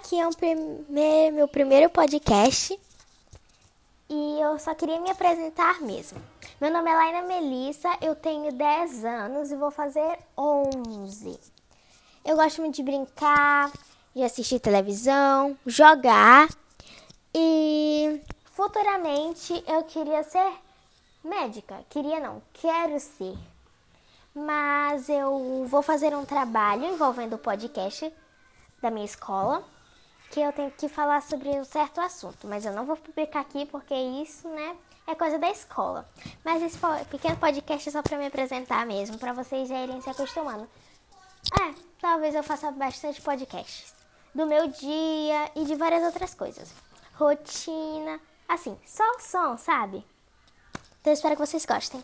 aqui é um meu primeiro podcast e eu só queria me apresentar mesmo. Meu nome é Laina Melissa, eu tenho 10 anos e vou fazer 11. Eu gosto muito de brincar, de assistir televisão, jogar e futuramente eu queria ser médica. Queria não, quero ser. Mas eu vou fazer um trabalho envolvendo o podcast da minha escola, que eu tenho que falar sobre um certo assunto, mas eu não vou publicar aqui porque isso, né, é coisa da escola. Mas esse pequeno podcast é só para me apresentar mesmo, para vocês já irem se acostumando. É, talvez eu faça bastante podcasts do meu dia e de várias outras coisas. Rotina, assim, só o som, sabe? Então eu espero que vocês gostem.